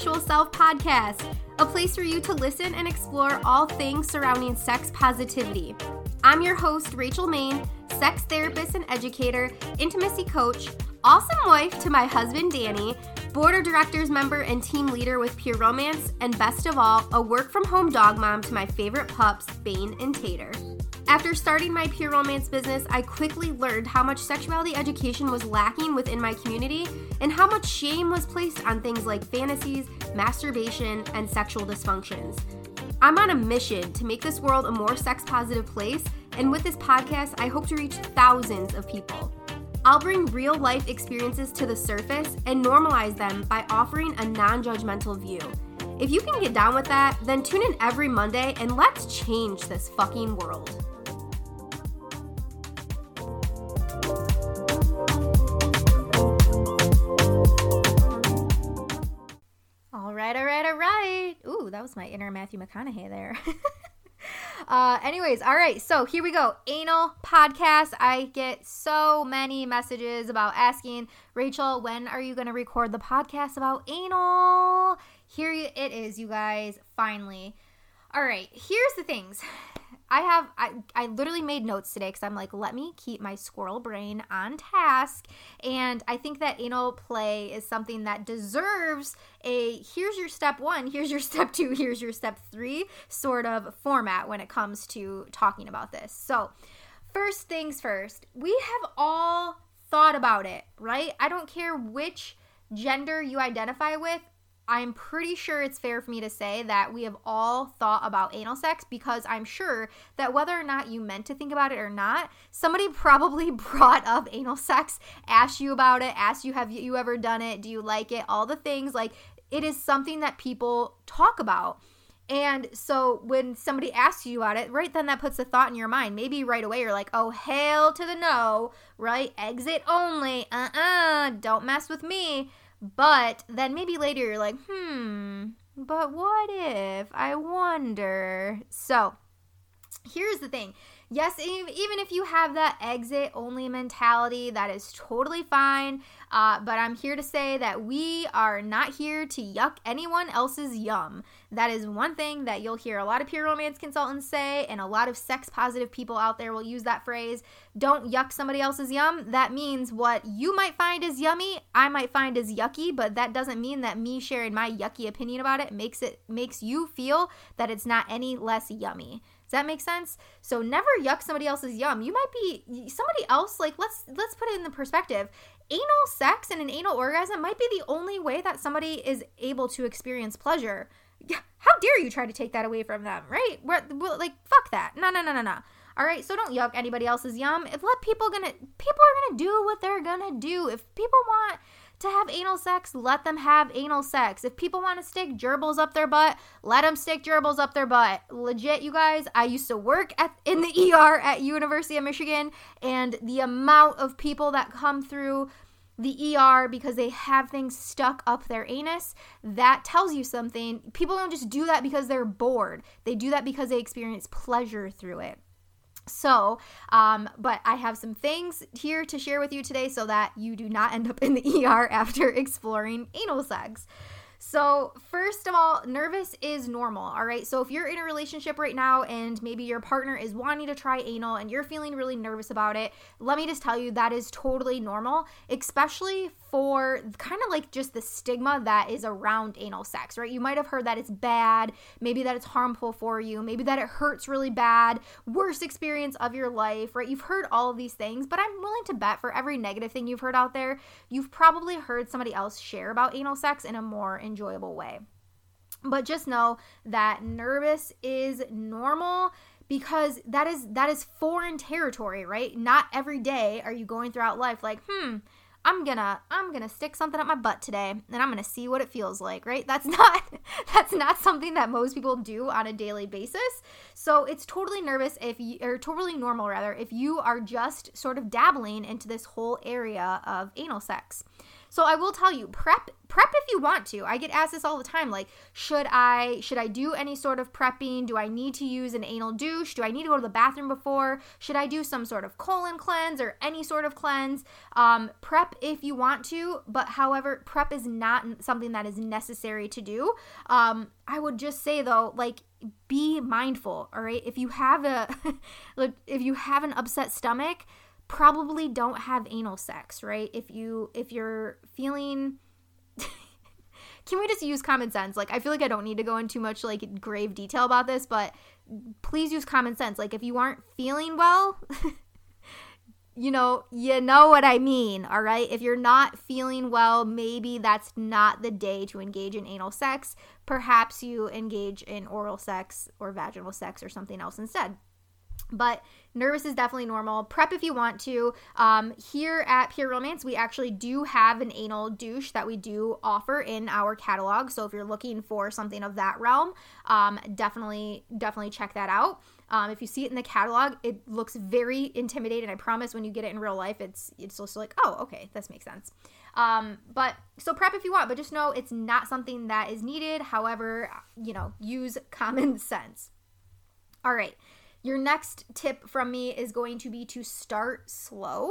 Sexual Self podcast, a place for you to listen and explore all things surrounding sex positivity. I'm your host, Rachel Main, sex therapist and educator, intimacy coach, awesome wife to my husband, Danny, board of directors member and team leader with Pure Romance, and best of all, a work from home dog mom to my favorite pups, Bane and Tater. After starting my Pure Romance business, I quickly learned how much sexuality education was lacking within my community and how much shame was placed on things like fantasies, masturbation, and sexual dysfunctions. I'm on a mission to make this world a more sex positive place, and with this podcast, I hope to reach thousands of people. I'll bring real life experiences to the surface and normalize them by offering a non judgmental view. If you can get down with that, then tune in every Monday and let's change this fucking world. That was my inner Matthew McConaughey there. uh, anyways, all right, so here we go. Anal podcast. I get so many messages about asking Rachel, when are you going to record the podcast about anal? Here it is, you guys, finally. All right, here's the things. I have I, I literally made notes today because I'm like, let me keep my squirrel brain on task. And I think that anal play is something that deserves a here's your step one, here's your step two, here's your step three sort of format when it comes to talking about this. So, first things first, we have all thought about it, right? I don't care which gender you identify with. I'm pretty sure it's fair for me to say that we have all thought about anal sex because I'm sure that whether or not you meant to think about it or not, somebody probably brought up anal sex, asked you about it, asked you, have you ever done it? Do you like it? All the things. Like, it is something that people talk about. And so when somebody asks you about it, right then that puts a thought in your mind. Maybe right away you're like, oh, hail to the no, right? Exit only. Uh uh-uh, uh, do not mess with me. But then maybe later you're like, hmm, but what if? I wonder. So here's the thing. Yes, even if you have that exit only mentality, that is totally fine. Uh, but I'm here to say that we are not here to yuck anyone else's yum. That is one thing that you'll hear a lot of Pure Romance consultants say, and a lot of sex positive people out there will use that phrase. Don't yuck somebody else's yum. That means what you might find is yummy, I might find is yucky, but that doesn't mean that me sharing my yucky opinion about it makes it makes you feel that it's not any less yummy. Does that make sense? So never yuck somebody else's yum. You might be somebody else like let's let's put it in the perspective anal sex and an anal orgasm might be the only way that somebody is able to experience pleasure. How dare you try to take that away from them, right? We're, we're like, fuck that. No, no, no, no, no. All right, so don't yuck anybody else's yum. If let people gonna people are gonna do what they're gonna do. If people want to have anal sex, let them have anal sex. If people want to stick gerbils up their butt, let them stick gerbils up their butt. Legit, you guys, I used to work at in the ER at University of Michigan, and the amount of people that come through the ER because they have things stuck up their anus, that tells you something. People don't just do that because they're bored. They do that because they experience pleasure through it. So, um, but I have some things here to share with you today so that you do not end up in the ER after exploring anal sex. So, first of all, nervous is normal, all right? So, if you're in a relationship right now and maybe your partner is wanting to try anal and you're feeling really nervous about it, let me just tell you that is totally normal, especially for kind of like just the stigma that is around anal sex, right? You might have heard that it's bad, maybe that it's harmful for you, maybe that it hurts really bad, worst experience of your life, right? You've heard all of these things, but I'm willing to bet for every negative thing you've heard out there, you've probably heard somebody else share about anal sex in a more enjoyable way. But just know that nervous is normal because that is that is foreign territory, right? Not every day are you going throughout life like, "Hmm, I'm gonna I'm gonna stick something up my butt today and I'm gonna see what it feels like, right? That's not that's not something that most people do on a daily basis. So it's totally nervous if you or totally normal rather if you are just sort of dabbling into this whole area of anal sex. So I will tell you, prep prep if you want to. I get asked this all the time like should I should I do any sort of prepping? Do I need to use an anal douche? Do I need to go to the bathroom before? Should I do some sort of colon cleanse or any sort of cleanse? Um, prep if you want to, but however, prep is not something that is necessary to do. Um, I would just say though, like be mindful, all right? If you have a if you have an upset stomach, probably don't have anal sex, right? If you if you're feeling can we just use common sense? Like I feel like I don't need to go into too much like grave detail about this, but please use common sense. Like if you aren't feeling well, you know, you know what I mean, all right? If you're not feeling well, maybe that's not the day to engage in anal sex. Perhaps you engage in oral sex or vaginal sex or something else instead. But nervous is definitely normal. Prep if you want to. Um, here at Pure Romance, we actually do have an anal douche that we do offer in our catalog. So if you're looking for something of that realm, um, definitely definitely check that out. Um, if you see it in the catalog, it looks very intimidating. I promise when you get it in real life, it's it's just like, oh, okay, this makes sense. Um, but so prep if you want, but just know it's not something that is needed. However, you know, use common sense. All right. Your next tip from me is going to be to start slow.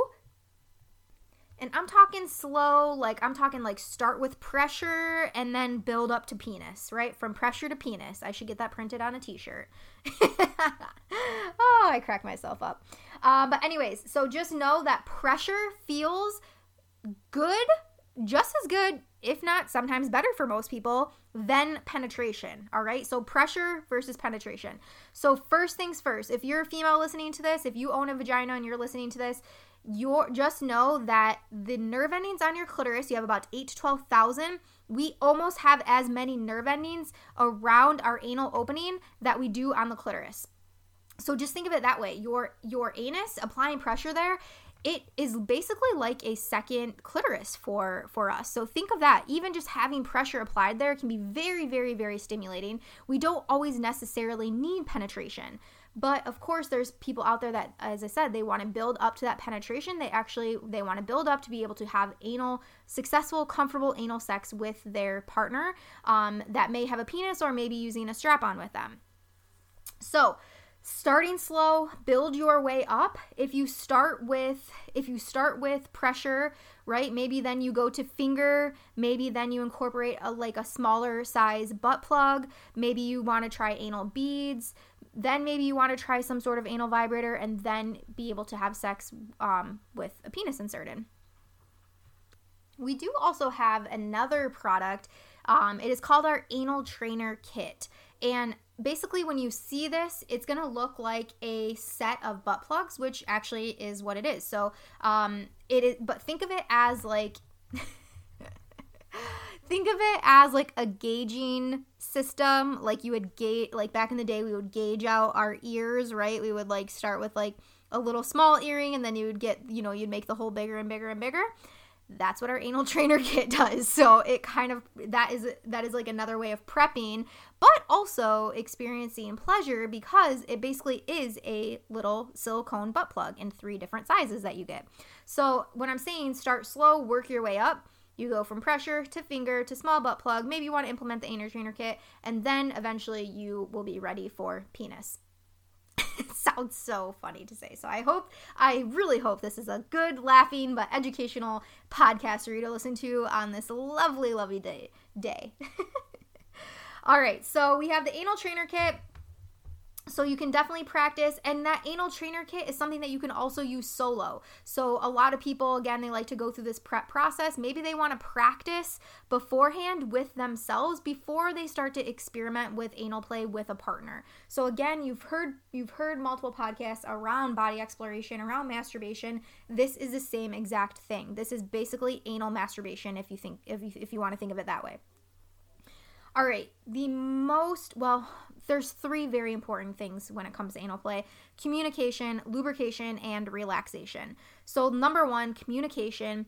And I'm talking slow, like I'm talking like start with pressure and then build up to penis, right? From pressure to penis. I should get that printed on a t shirt. oh, I crack myself up. Uh, but, anyways, so just know that pressure feels good, just as good, if not sometimes better for most people, than penetration. All right. So pressure versus penetration. So, first things first, if you're a female listening to this, if you own a vagina and you're listening to this, you're just know that the nerve endings on your clitoris, you have about 8 to 12,000. We almost have as many nerve endings around our anal opening that we do on the clitoris. So just think of it that way. Your your anus applying pressure there it is basically like a second clitoris for for us. So think of that. Even just having pressure applied there can be very very very stimulating. We don't always necessarily need penetration but of course there's people out there that as i said they want to build up to that penetration. They actually they want to build up to be able to have anal successful comfortable anal sex with their partner um, that may have a penis or maybe using a strap on with them. So starting slow build your way up. If you start with if you start with pressure right maybe then you go to finger maybe then you incorporate a like a smaller size butt plug. Maybe you want to try anal beads. Then maybe you want to try some sort of anal vibrator and then be able to have sex um, with a penis inserted. We do also have another product um, it is called our anal trainer kit. And basically when you see this it's going to look like a set of butt plugs which actually is what it is. So um it is but think of it as like think of it as like a gauging system. Like you would gauge like back in the day we would gauge out our ears right? We would like start with like a little small earring and then you would get you know you'd make the hole bigger and bigger and bigger that's what our anal trainer kit does. So it kind of that is that is like another way of prepping but also experiencing pleasure because it basically is a little silicone butt plug in three different sizes that you get. So when i'm saying start slow work your way up. You go from pressure to finger to small butt plug. Maybe you want to implement the anal trainer kit and then eventually you will be ready for penis sounds so funny to say. So I hope, I really hope this is a good, laughing, but educational podcast for you to listen to on this lovely, lovely day. Day. All right, so we have the anal trainer kit. So you can definitely practice, and that anal trainer kit is something that you can also use solo. So a lot of people, again, they like to go through this prep process. Maybe they want to practice beforehand with themselves before they start to experiment with anal play with a partner. So again, you've heard you've heard multiple podcasts around body exploration, around masturbation. This is the same exact thing. This is basically anal masturbation if you think if you, if you want to think of it that way. All right, the most well, there's three very important things when it comes to anal play communication, lubrication, and relaxation. So, number one, communication.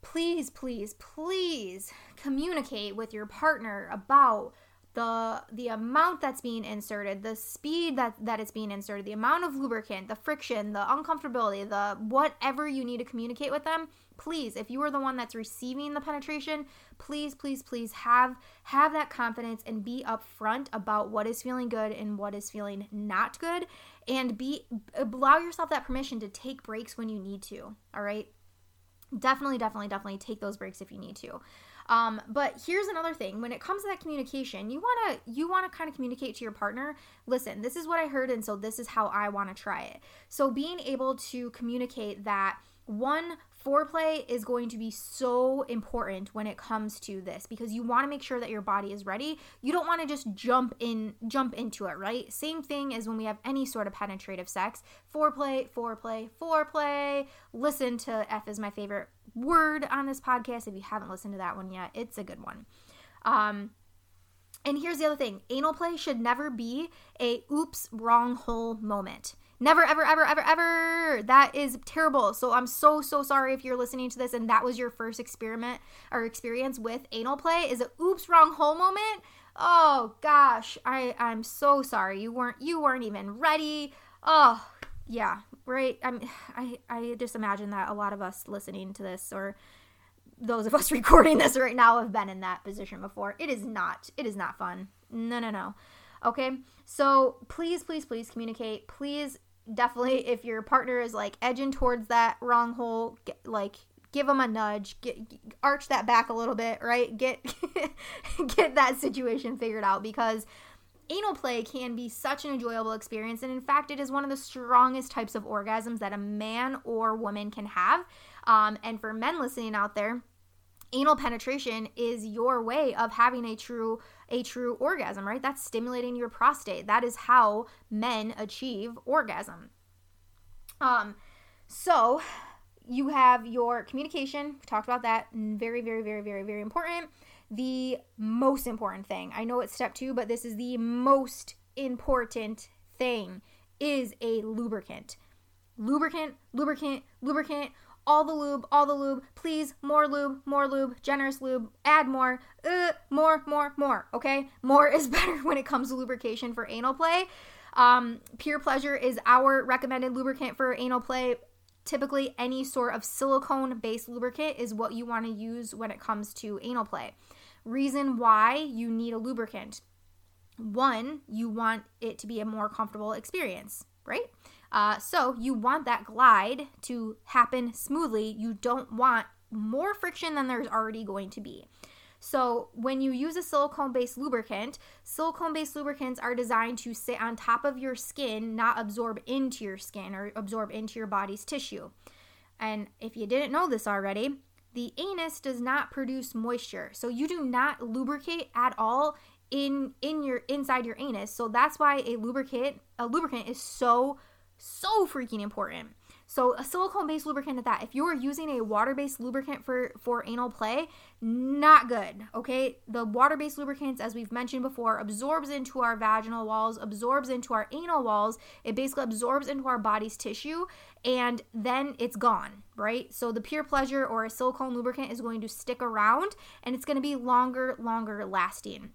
Please, please, please communicate with your partner about the the amount that's being inserted, the speed that that it's being inserted, the amount of lubricant, the friction, the uncomfortability, the whatever you need to communicate with them, please, if you are the one that's receiving the penetration, please, please, please have have that confidence and be upfront about what is feeling good and what is feeling not good and be allow yourself that permission to take breaks when you need to. All right? Definitely, definitely, definitely take those breaks if you need to. Um, but here's another thing: when it comes to that communication, you wanna you wanna kind of communicate to your partner. Listen, this is what I heard, and so this is how I want to try it. So being able to communicate that one foreplay is going to be so important when it comes to this because you want to make sure that your body is ready. You don't want to just jump in jump into it, right? Same thing as when we have any sort of penetrative sex. Foreplay, foreplay, foreplay. Listen to F is my favorite word on this podcast if you haven't listened to that one yet. It's a good one. Um and here's the other thing. Anal play should never be a oops wrong hole moment. Never, ever, ever, ever, ever. That is terrible. So I'm so, so sorry if you're listening to this and that was your first experiment or experience with anal play. Is it oops, wrong hole moment? Oh gosh, I I'm so sorry. You weren't you weren't even ready. Oh yeah, right. I'm I I just imagine that a lot of us listening to this or those of us recording this right now have been in that position before. It is not. It is not fun. No, no, no. Okay. So please, please, please communicate. Please definitely if your partner is like edging towards that wrong hole get, like give them a nudge get, arch that back a little bit right get get that situation figured out because anal play can be such an enjoyable experience and in fact it is one of the strongest types of orgasms that a man or woman can have. Um, and for men listening out there anal penetration is your way of having a true a true orgasm right? That's stimulating your prostate. That is how men achieve orgasm. Um so you have your communication. We talked about that. Very very very very very important the most important thing i know it's step 2 but this is the most important thing is a lubricant lubricant lubricant lubricant all the lube, all the lube, please, more lube, more lube, generous lube, add more, uh, more, more, more, okay? More is better when it comes to lubrication for anal play. Um, Pure Pleasure is our recommended lubricant for anal play. Typically, any sort of silicone based lubricant is what you want to use when it comes to anal play. Reason why you need a lubricant one, you want it to be a more comfortable experience, right? Uh, so you want that glide to happen smoothly. You don't want more friction than there's already going to be. So, when you use a silicone based lubricant, silicone based lubricants are designed to sit on top of your skin, not absorb into your skin or absorb into your body's tissue. And if you didn't know this already, the anus does not produce moisture. So, you do not lubricate at all in in your inside your anus. So that's why a lubricant a lubricant is so so freaking important. So a silicone based lubricant at that. If you are using a water based lubricant for for anal play, not good. Okay, the water based lubricants, as we've mentioned before, absorbs into our vaginal walls, absorbs into our anal walls. It basically absorbs into our body's tissue, and then it's gone. Right. So the pure pleasure or a silicone lubricant is going to stick around, and it's going to be longer, longer lasting.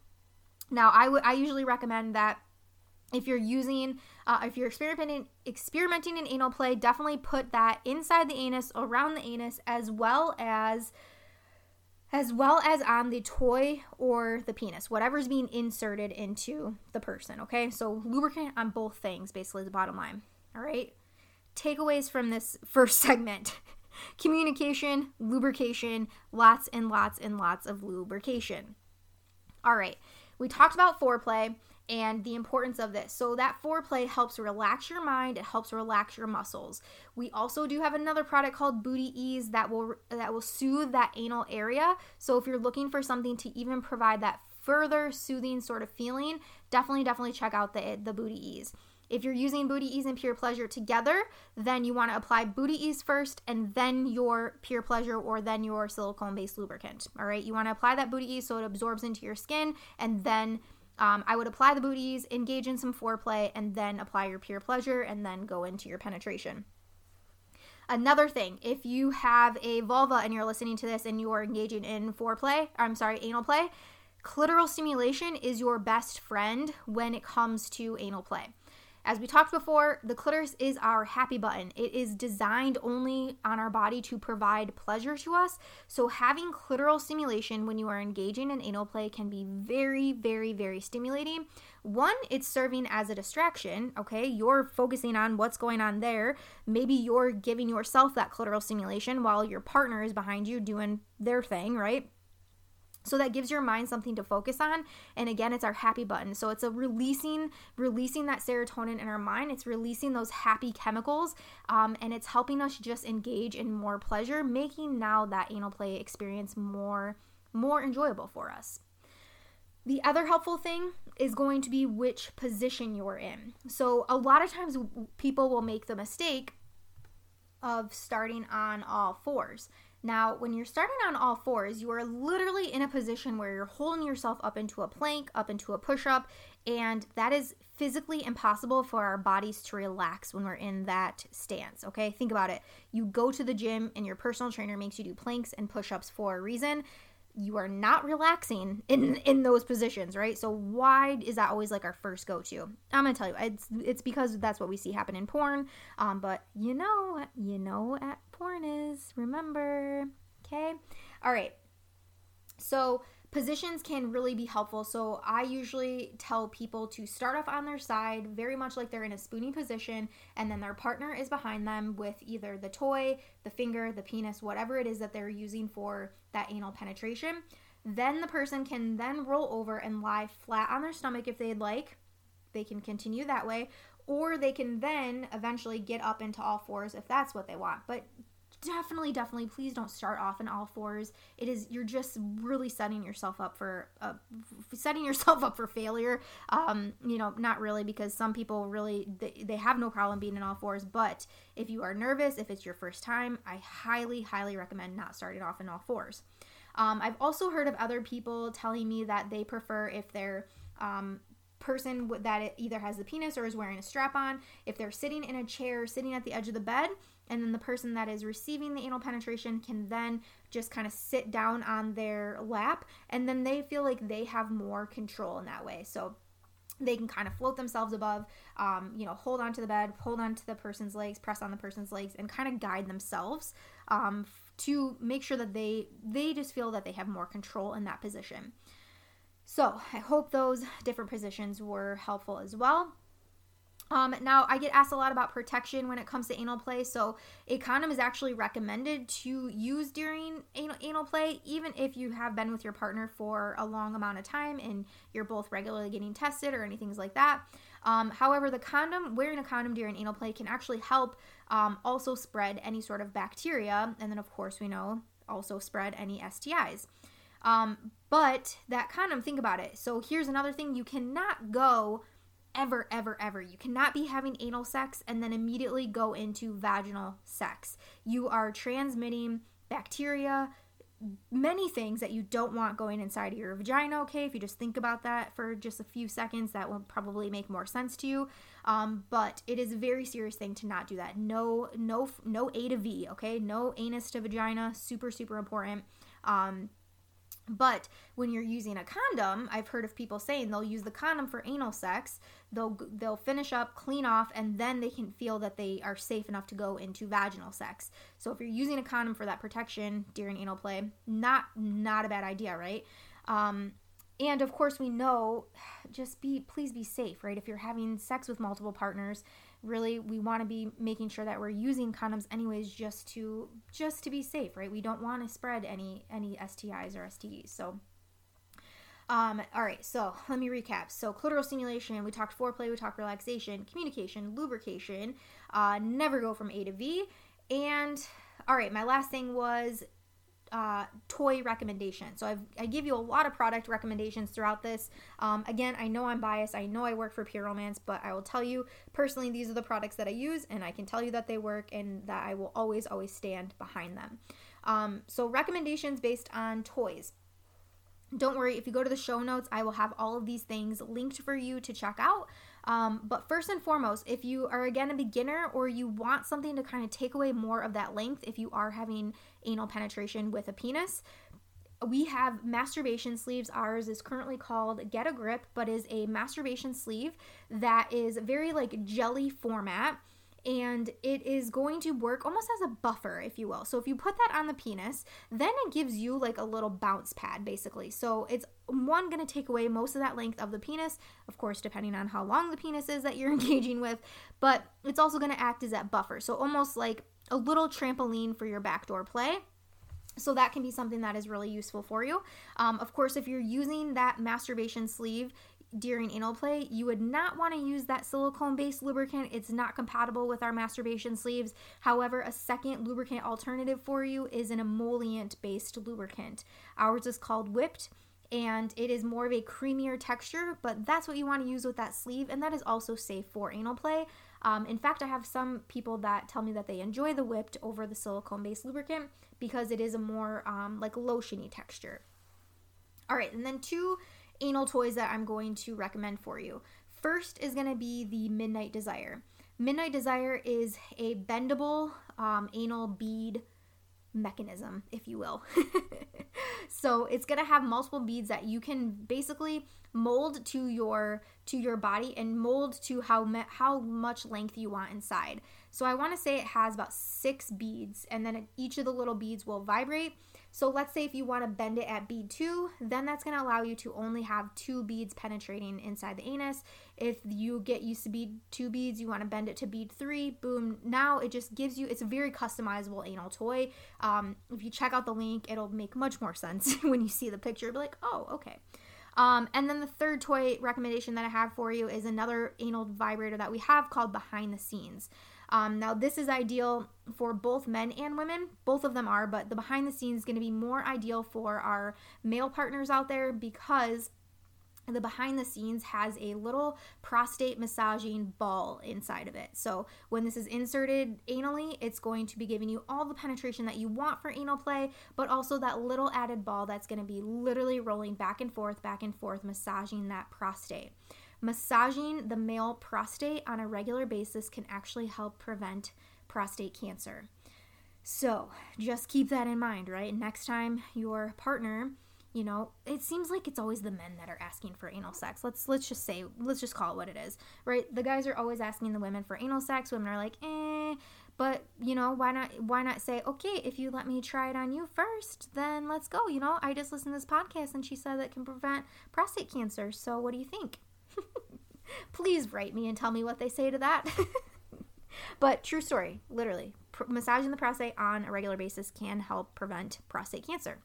Now, I would I usually recommend that if you're using uh, if you're experimenting experimenting in anal play definitely put that inside the anus around the anus as well as as well as on the toy or the penis whatever's being inserted into the person okay? So lubricant on both things basically the bottom line all right? Takeaways from this first segment. Communication lubrication lots and lots and lots of lubrication. All right we talked about foreplay and the importance of this. So that foreplay helps relax your mind, it helps relax your muscles. We also do have another product called Booty Ease that will that will soothe that anal area. So if you're looking for something to even provide that further soothing sort of feeling, definitely definitely check out the the Booty Ease. If you're using Booty Ease and Pure Pleasure together, then you want to apply Booty Ease first and then your Pure Pleasure or then your silicone based lubricant. All right, you want to apply that Booty Ease so it absorbs into your skin and then um, I would apply the Booty Ease, engage in some foreplay, and then apply your pure pleasure, and then go into your penetration. Another thing, if you have a vulva and you're listening to this and you are engaging in foreplay, I'm sorry, anal play, clitoral stimulation is your best friend when it comes to anal play. As we talked before, the clitoris is our happy button. It is designed only on our body to provide pleasure to us. So, having clitoral stimulation when you are engaging in anal play can be very, very, very stimulating. One, it's serving as a distraction, okay? You're focusing on what's going on there. Maybe you're giving yourself that clitoral stimulation while your partner is behind you doing their thing, right? So that gives your mind something to focus on and again it's our happy button. So it's a releasing releasing that serotonin in our mind. It's releasing those happy chemicals um, and it's helping us just engage in more pleasure making now that anal play experience more more enjoyable for us. The other helpful thing is going to be which position you're in. So a lot of times people will make the mistake of starting on all fours now, when you're starting on all fours, you are literally in a position where you're holding yourself up into a plank, up into a push up, and that is physically impossible for our bodies to relax when we're in that stance. Okay, think about it. You go to the gym and your personal trainer makes you do planks and push ups for a reason you are not relaxing in in those positions, right? So why is that always like our first go to? I'm gonna tell you, it's it's because that's what we see happen in porn. Um, but you know, you know what porn is. Remember, okay? All right. So positions can really be helpful. So I usually tell people to start off on their side, very much like they're in a spooning position, and then their partner is behind them with either the toy, the finger, the penis, whatever it is that they're using for that anal penetration. Then the person can then roll over and lie flat on their stomach if they'd like. They can continue that way, or they can then eventually get up into all fours if that's what they want. But definitely definitely please don't start off in all fours. It is you're just really setting yourself up for uh, setting yourself up for failure. Um you know not really because some people really they, they have no problem being in all fours. But if you are nervous if it's your first time i highly highly recommend not starting off in all fours. Um, i've also heard of other people telling me that they prefer if they're um, person that either has the penis or is wearing a strap on if they're sitting in a chair sitting at the edge of the bed and then the person that is receiving the anal penetration can then just kind of sit down on their lap and then they feel like they have more control in that way. So they can kind of float themselves above um, you know hold onto the bed hold onto the person's legs press on the person's legs and kind of guide themselves um, to make sure that they they just feel that they have more control in that position. So i hope those different positions were helpful as well um, now, I get asked a lot about protection when it comes to anal play, so a condom is actually recommended to use during anal, anal play, even if you have been with your partner for a long amount of time and you're both regularly getting tested or anything like that. Um, however, the condom, wearing a condom during anal play can actually help um, also spread any sort of bacteria, and then, of course, we know also spread any STIs. Um, but that condom, think about it. So here's another thing you cannot go ever, ever, ever. You cannot be having anal sex and then immediately go into vaginal sex. You are transmitting bacteria, many things that you don't want going inside of your vagina. Okay, if you just think about that for just a few seconds, that will probably make more sense to you. Um, but it is a very serious thing to not do that. No, no, no A to V. Okay, no anus to vagina. Super, super important. Um, but when you're using a condom, I've heard of people saying they'll use the condom for anal sex. They'll they'll finish up, clean off, and then they can feel that they are safe enough to go into vaginal sex. So if you're using a condom for that protection during anal play, not not a bad idea, right? Um, and of course, we know just be please be safe, right? If you're having sex with multiple partners, really we want to be making sure that we're using condoms anyways just to just to be safe right we don't want to spread any any stis or stds so um, all right, so let me recap. So, clitoral stimulation, we talked foreplay, we talked relaxation, communication, lubrication, uh, never go from A to V. And, all right, my last thing was uh, toy recommendation. So I've, I give you a lot of product recommendations throughout this. Um, again, I know I'm biased. I know I work for Pure Romance, but I will tell you personally, these are the products that I use, and I can tell you that they work and that I will always, always stand behind them. Um, so recommendations based on toys. Don't worry, if you go to the show notes, I will have all of these things linked for you to check out. Um, but first and foremost, if you are again a beginner or you want something to kind of take away more of that length, if you are having anal penetration with a penis, we have masturbation sleeves. Ours is currently called Get a Grip, but is a masturbation sleeve that is very like jelly format and it is going to work almost as a buffer, if you will. So if you put that on the penis, then it gives you like a little bounce pad, basically. So it's one going to take away most of that length of the penis, of course, depending on how long the penis is that you're engaging with, but it's also going to act as that buffer. So almost like a little trampoline for your backdoor play. So that can be something that is really useful for you. Um, of course, if you're using that masturbation sleeve, during anal play, you would not want to use that silicone based lubricant. It's not compatible with our masturbation sleeves. However, a second lubricant alternative for you is an emollient based lubricant. Ours is called Whipped and it is more of a creamier texture, but that's what you want to use with that sleeve, and that is also safe for anal play. Um, in fact, I have some people that tell me that they enjoy the whipped over the silicone based lubricant because it is a more um, like lotiony texture. All right, and then two anal toys that I'm going to recommend for you. First is going to be the Midnight Desire. Midnight Desire is a bendable um, anal bead mechanism, if you will. so it's going to have multiple beads that you can basically mold to your to your body and mold to how me- how much length you want inside. So I want to say it has about 6 beads and then each of the little beads will vibrate so let's say if you want to bend it at bead two, then that's going to allow you to only have two beads penetrating inside the anus. If you get used to bead two beads, you want to bend it to bead three, boom. Now it just gives you, it's a very customizable anal toy. Um, if you check out the link, it'll make much more sense when you see the picture. Be like, oh, okay. Um, and then the third toy recommendation that I have for you is another anal vibrator that we have called Behind the Scenes. Um, now, this is ideal for both men and women. Both of them are, but the behind the scenes is going to be more ideal for our male partners out there because the behind the scenes has a little prostate massaging ball inside of it. So when this is inserted anally, it's going to be giving you all the penetration that you want for anal play, but also that little added ball that's going to be literally rolling back and forth, back and forth, massaging that prostate. Massaging the male prostate on a regular basis can actually help prevent prostate cancer. So, just keep that in mind, right? Next time your partner, you know, it seems like it's always the men that are asking for anal sex. Let's let's just say, let's just call it what it is, right? The guys are always asking the women for anal sex. Women are like, "Eh, but you know why not why not say okay if you let me try it on you first then let's go you know i just listened to this podcast and she said that can prevent prostate cancer so what do you think Please write me and tell me what they say to that. but true story, literally, pr- massaging the prostate on a regular basis can help prevent prostate cancer.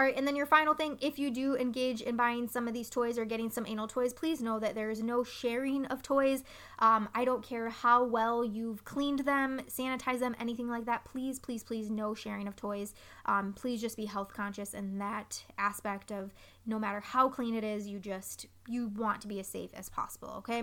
All right, and then your final thing if you do engage in buying some of these toys or getting some anal toys, please know that there is no sharing of toys. Um, I don't care how well you've cleaned them, sanitized them, anything like that. Please, please, please, no sharing of toys. Um, please just be health conscious in that aspect of no matter how clean it is, you just you want to be as safe as possible, okay?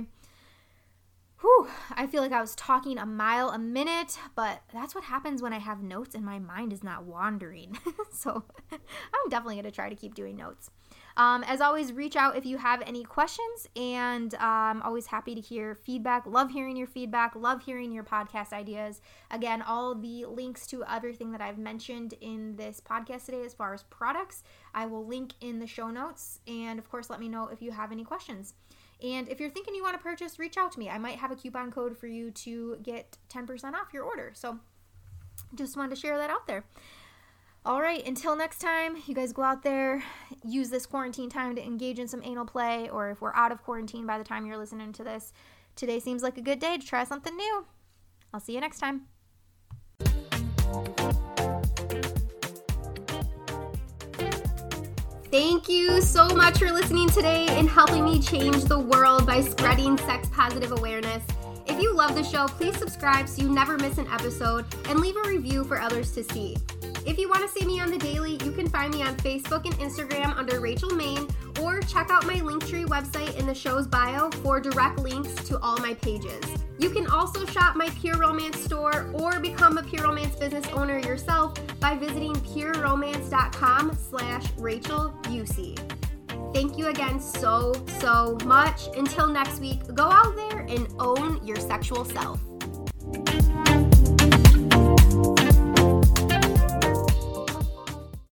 Whew, I feel like I was talking a mile a minute, but that's what happens when I have notes and my mind is not wandering. so I'm definitely going to try to keep doing notes. Um, as always, reach out if you have any questions, and I'm um, always happy to hear feedback. Love hearing your feedback, love hearing your podcast ideas. Again, all the links to everything that I've mentioned in this podcast today, as far as products, I will link in the show notes. And of course, let me know if you have any questions. And if you're thinking you want to purchase, reach out to me. I might have a coupon code for you to get 10% off your order. So just wanted to share that out there. All right, until next time, you guys go out there, use this quarantine time to engage in some anal play, or if we're out of quarantine by the time you're listening to this, today seems like a good day to try something new. I'll see you next time. Thank you so much for listening today and helping me change the world by spreading sex positive awareness. If you love the show, please subscribe so you never miss an episode and leave a review for others to see. If you want to see me on the daily, you can find me on Facebook and Instagram under Rachel Maine, or check out my Linktree website in the show's bio for direct links to all my pages. You can also shop my Pure Romance store or become a Pure Romance business owner yourself by visiting pureromance.com slash Rachel. Thank you again so, so much. Until next week, go out there and own your sexual self.